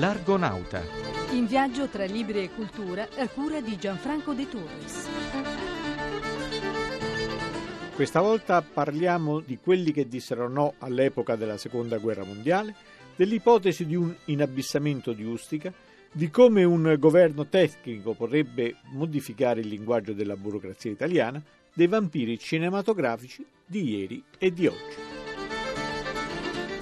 L'Argonauta. In viaggio tra libri e cultura a cura di Gianfranco De Torres. Questa volta parliamo di quelli che dissero no all'epoca della Seconda Guerra Mondiale, dell'ipotesi di un inabissamento di Ustica, di come un governo tecnico potrebbe modificare il linguaggio della burocrazia italiana, dei vampiri cinematografici di ieri e di oggi.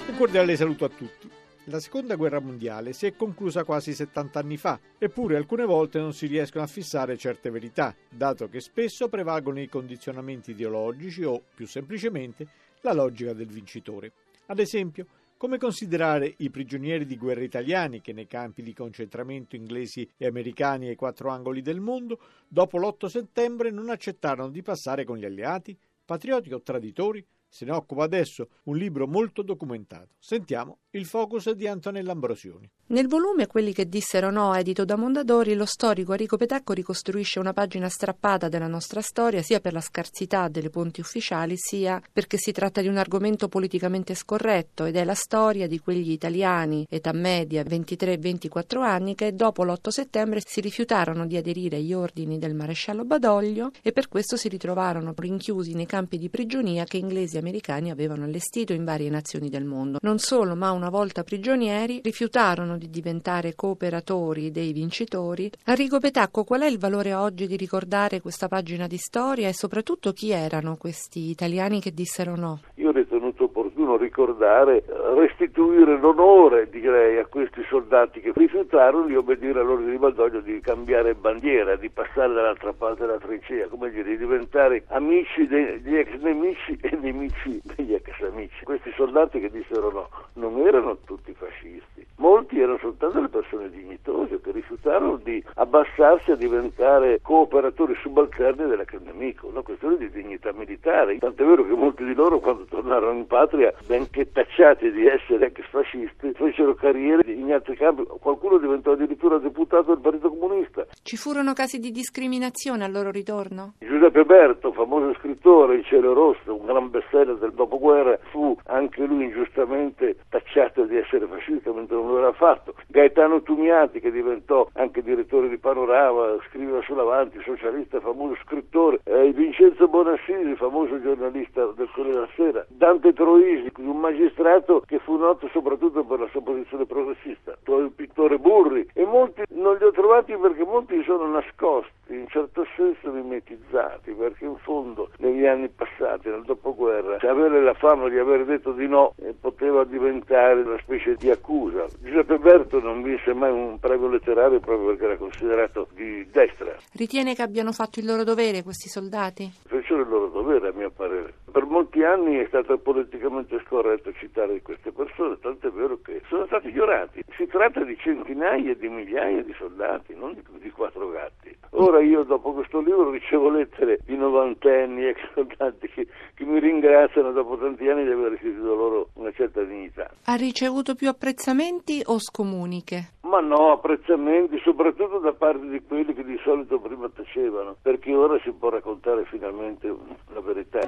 Un cordiale saluto a tutti. La seconda guerra mondiale si è conclusa quasi 70 anni fa, eppure alcune volte non si riescono a fissare certe verità, dato che spesso prevalgono i condizionamenti ideologici o, più semplicemente, la logica del vincitore. Ad esempio, come considerare i prigionieri di guerra italiani che nei campi di concentramento inglesi e americani ai quattro angoli del mondo, dopo l'8 settembre non accettarono di passare con gli alleati? Patrioti o traditori? Se ne occupa adesso un libro molto documentato. Sentiamo il focus di Antonella Ambrosioni. Nel volume Quelli che dissero no, edito da Mondadori, lo storico Enrico Petacco ricostruisce una pagina strappata della nostra storia, sia per la scarsità delle fonti ufficiali, sia perché si tratta di un argomento politicamente scorretto ed è la storia di quegli italiani, età media 23-24 anni, che dopo l'8 settembre si rifiutarono di aderire agli ordini del maresciallo Badoglio e per questo si ritrovarono rinchiusi nei campi di prigionia che inglesi americani avevano allestito in varie nazioni del mondo. Non solo, ma una volta prigionieri rifiutarono di diventare cooperatori dei vincitori. Enrico Petacco, qual è il valore oggi di ricordare questa pagina di storia e soprattutto chi erano questi italiani che dissero no? Io ritenuto opportuno ricordare, restituire l'onore, direi, a questi soldati che rifiutarono di obbedire all'ordine di Baldoglio di cambiare bandiera, di passare dall'altra parte della trincea, come dire, di diventare amici degli ex nemici e nemici degli ex amici. Questi soldati che dissero no, non erano tutti fascisti, molti erano soltanto le persone dignitose che rifiutarono di abbassarsi a diventare cooperatori subalterni dell'ex nemico, una questione di dignità militare. Tant'è vero che molti di loro quando tornarono in patria, benché tacciati di essere ex fascisti, fecero carriere in altri campi, qualcuno diventò addirittura deputato del Partito Comunista. Ci furono casi di discriminazione al loro ritorno? Giuseppe Berto, famoso scrittore, Il cielo rosso, un gran bestseller del dopoguerra, fu anche lui ingiustamente tacciato di essere fascista mentre non lo era fatto. Gaetano Tumiati, che diventò anche direttore di Panorama, scriveva sull'Avanti, socialista, famoso scrittore, eh, Vincenzo Bonassisi, famoso giornalista del Corriere della Sera, Dante Troisi, un magistrato che fu noto soprattutto per la sua posizione progressista, il pittore Burri, e molti non li ho trovati perché molti sono nascosti, in certo senso mimetizzati, perché in fondo negli anni passati, nel dopoguerra, avere la fama di aver detto di no eh, poteva diventare una specie di accusa. Giuseppe Berto non vinse mai un premio letterario proprio perché era considerato di destra. Ritiene che abbiano fatto il loro dovere questi soldati? Fecero il loro dovere, a mio parere. Per molti anni è stato politicamente scorretto citare queste persone, tant'è vero che sono stati ignorati. Si tratta di centinaia di migliaia di soldati, non di, di quattro gatti. Ora io dopo questo libro ricevo lettere di novantenni, ex soldati che, che mi ringraziano dopo tanti anni di aver restituito loro una certa dignità. Ha ricevuto più apprezzamenti o scomuniche? Ma no, apprezzamenti soprattutto da parte di quelli che di solito prima tacevano, perché ora si può raccontare finalmente la verità.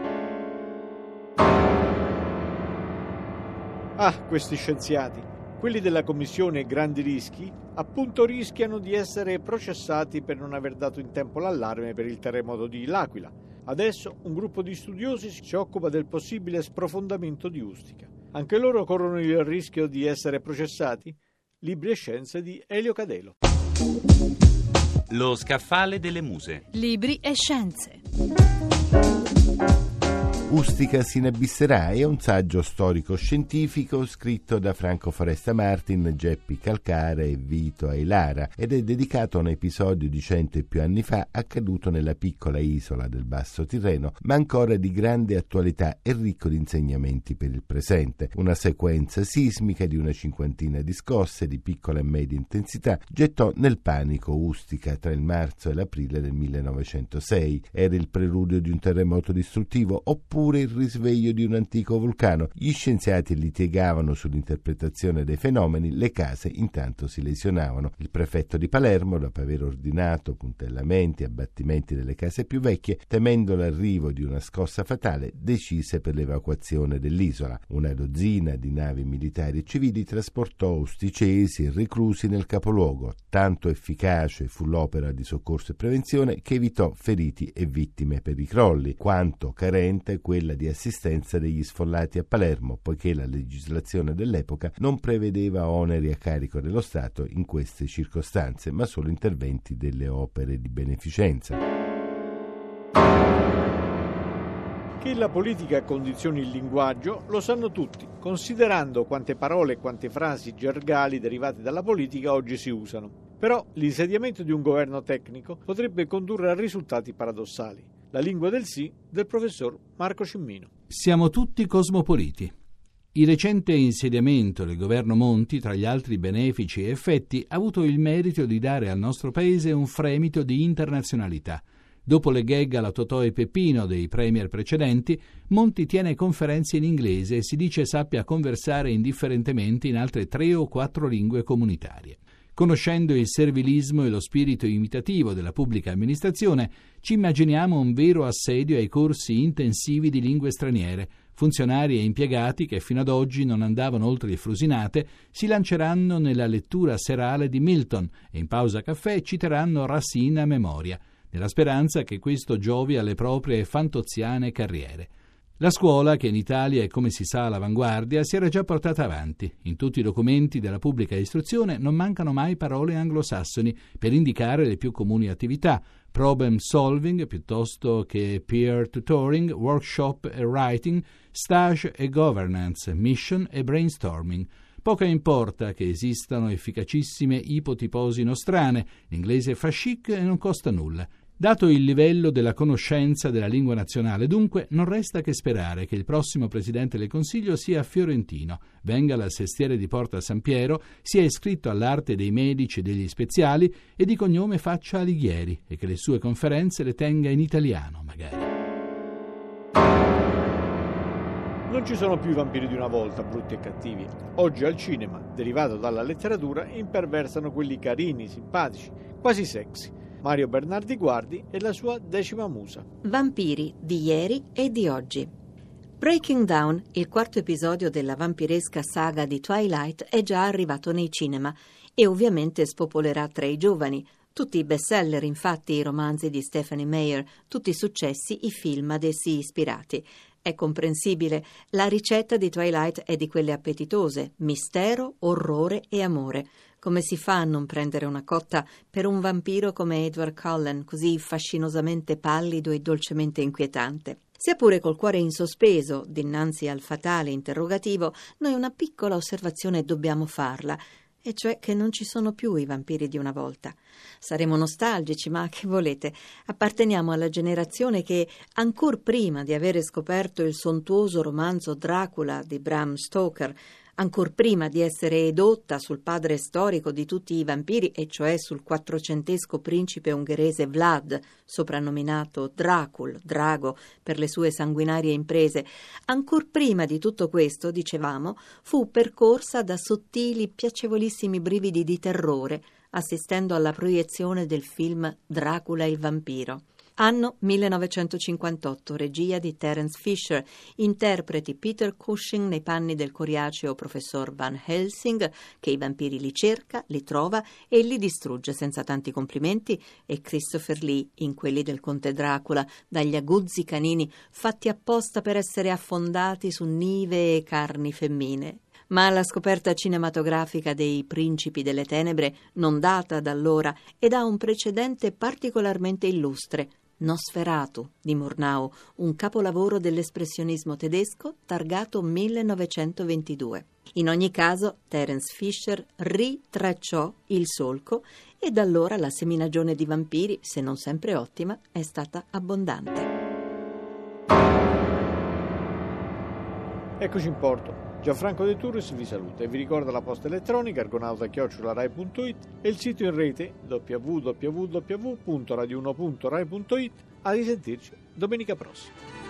Ah, questi scienziati, quelli della commissione Grandi Rischi, appunto rischiano di essere processati per non aver dato in tempo l'allarme per il terremoto di L'Aquila. Adesso un gruppo di studiosi si occupa del possibile sprofondamento di Ustica. Anche loro corrono il rischio di essere processati? Libri e scienze di Elio Cadelo. Lo scaffale delle muse. Libri e scienze. Ustica si è un saggio storico-scientifico scritto da Franco Foresta Martin, Geppi Calcara e Vito Ailara ed è dedicato a un episodio di cento e più anni fa accaduto nella piccola isola del Basso Tirreno, ma ancora di grande attualità e ricco di insegnamenti per il presente. Una sequenza sismica di una cinquantina di scosse di piccola e media intensità gettò nel panico Ustica tra il marzo e l'aprile del 1906. Era il preludio di un terremoto distruttivo oppure oppure il risveglio di un antico vulcano. Gli scienziati litigavano sull'interpretazione dei fenomeni, le case intanto si lesionavano. Il prefetto di Palermo, dopo aver ordinato puntellamenti e abbattimenti delle case più vecchie, temendo l'arrivo di una scossa fatale, decise per l'evacuazione dell'isola. Una dozzina di navi militari e civili trasportò osticesi e reclusi nel capoluogo. Tanto efficace fu l'opera di soccorso e prevenzione che evitò feriti e vittime per i crolli, quanto carente quella di assistenza degli sfollati a Palermo, poiché la legislazione dell'epoca non prevedeva oneri a carico dello Stato in queste circostanze, ma solo interventi delle opere di beneficenza. Che la politica condizioni il linguaggio lo sanno tutti, considerando quante parole e quante frasi gergali derivate dalla politica oggi si usano. Però l'insediamento di un governo tecnico potrebbe condurre a risultati paradossali. La lingua del sì del professor Marco Cimmino. Siamo tutti cosmopoliti. Il recente insediamento del governo Monti, tra gli altri benefici e effetti, ha avuto il merito di dare al nostro paese un fremito di internazionalità. Dopo le gag alla Totò e Peppino dei premier precedenti, Monti tiene conferenze in inglese e si dice sappia conversare indifferentemente in altre tre o quattro lingue comunitarie. Conoscendo il servilismo e lo spirito imitativo della pubblica amministrazione, ci immaginiamo un vero assedio ai corsi intensivi di lingue straniere. Funzionari e impiegati che fino ad oggi non andavano oltre le frusinate si lanceranno nella lettura serale di Milton e in pausa caffè citeranno Racine a memoria nella speranza che questo giovi alle proprie fantoziane carriere. La scuola, che in Italia è come si sa all'avanguardia, si era già portata avanti. In tutti i documenti della pubblica istruzione non mancano mai parole anglosassoni per indicare le più comuni attività, problem solving piuttosto che peer tutoring, workshop e writing, stage e governance, mission e brainstorming. Poco importa che esistano efficacissime ipotiposi nostrane, l'inglese fa chic e non costa nulla. Dato il livello della conoscenza della lingua nazionale, dunque, non resta che sperare che il prossimo Presidente del Consiglio sia fiorentino, venga dal sestiere di Porta San Piero, sia iscritto all'arte dei medici e degli speziali e di cognome faccia Alighieri e che le sue conferenze le tenga in italiano, magari. Non ci sono più i vampiri di una volta, brutti e cattivi. Oggi al cinema, derivato dalla letteratura, imperversano quelli carini, simpatici, quasi sexy Mario Bernardi Guardi e la sua decima musa. Vampiri di ieri e di oggi. Breaking Down, il quarto episodio della vampiresca saga di Twilight, è già arrivato nei cinema e ovviamente spopolerà tra i giovani. Tutti i bestseller, infatti, i romanzi di Stephanie Meyer, tutti i successi, i film ad essi ispirati. È comprensibile, la ricetta di Twilight è di quelle appetitose, mistero, orrore e amore. Come si fa a non prendere una cotta per un vampiro come Edward Cullen, così fascinosamente pallido e dolcemente inquietante? Sia pure col cuore in sospeso, dinanzi al fatale interrogativo, noi una piccola osservazione dobbiamo farla e cioè che non ci sono più i vampiri di una volta. Saremo nostalgici, ma che volete? Apparteniamo alla generazione che, ancor prima di avere scoperto il sontuoso romanzo Dracula di Bram Stoker, ancor prima di essere edotta sul padre storico di tutti i vampiri, e cioè sul quattrocentesco principe ungherese Vlad, soprannominato Dracul, Drago, per le sue sanguinarie imprese, ancor prima di tutto questo, dicevamo, fu percorsa da sottili, piacevolissimi brividi di terrore, assistendo alla proiezione del film Dracula il vampiro. Anno 1958, regia di Terence Fisher, interpreti Peter Cushing nei panni del coriaceo professor Van Helsing, che i vampiri li cerca, li trova e li distrugge senza tanti complimenti, e Christopher Lee in quelli del conte Dracula, dagli aguzzi canini fatti apposta per essere affondati su nive e carni femmine. Ma la scoperta cinematografica dei Principi delle Tenebre non data da allora ed ha un precedente particolarmente illustre, Nosferatu di Murnau, un capolavoro dell'espressionismo tedesco targato 1922. In ogni caso, Terence Fisher ritracciò il solco e da allora la seminagione di vampiri, se non sempre ottima, è stata abbondante. Eccoci in porto. Gianfranco De Turris vi saluta e vi ricorda la posta elettronica argonauta.rai.it e il sito in rete www.radio1.rai.it a risentirci domenica prossima.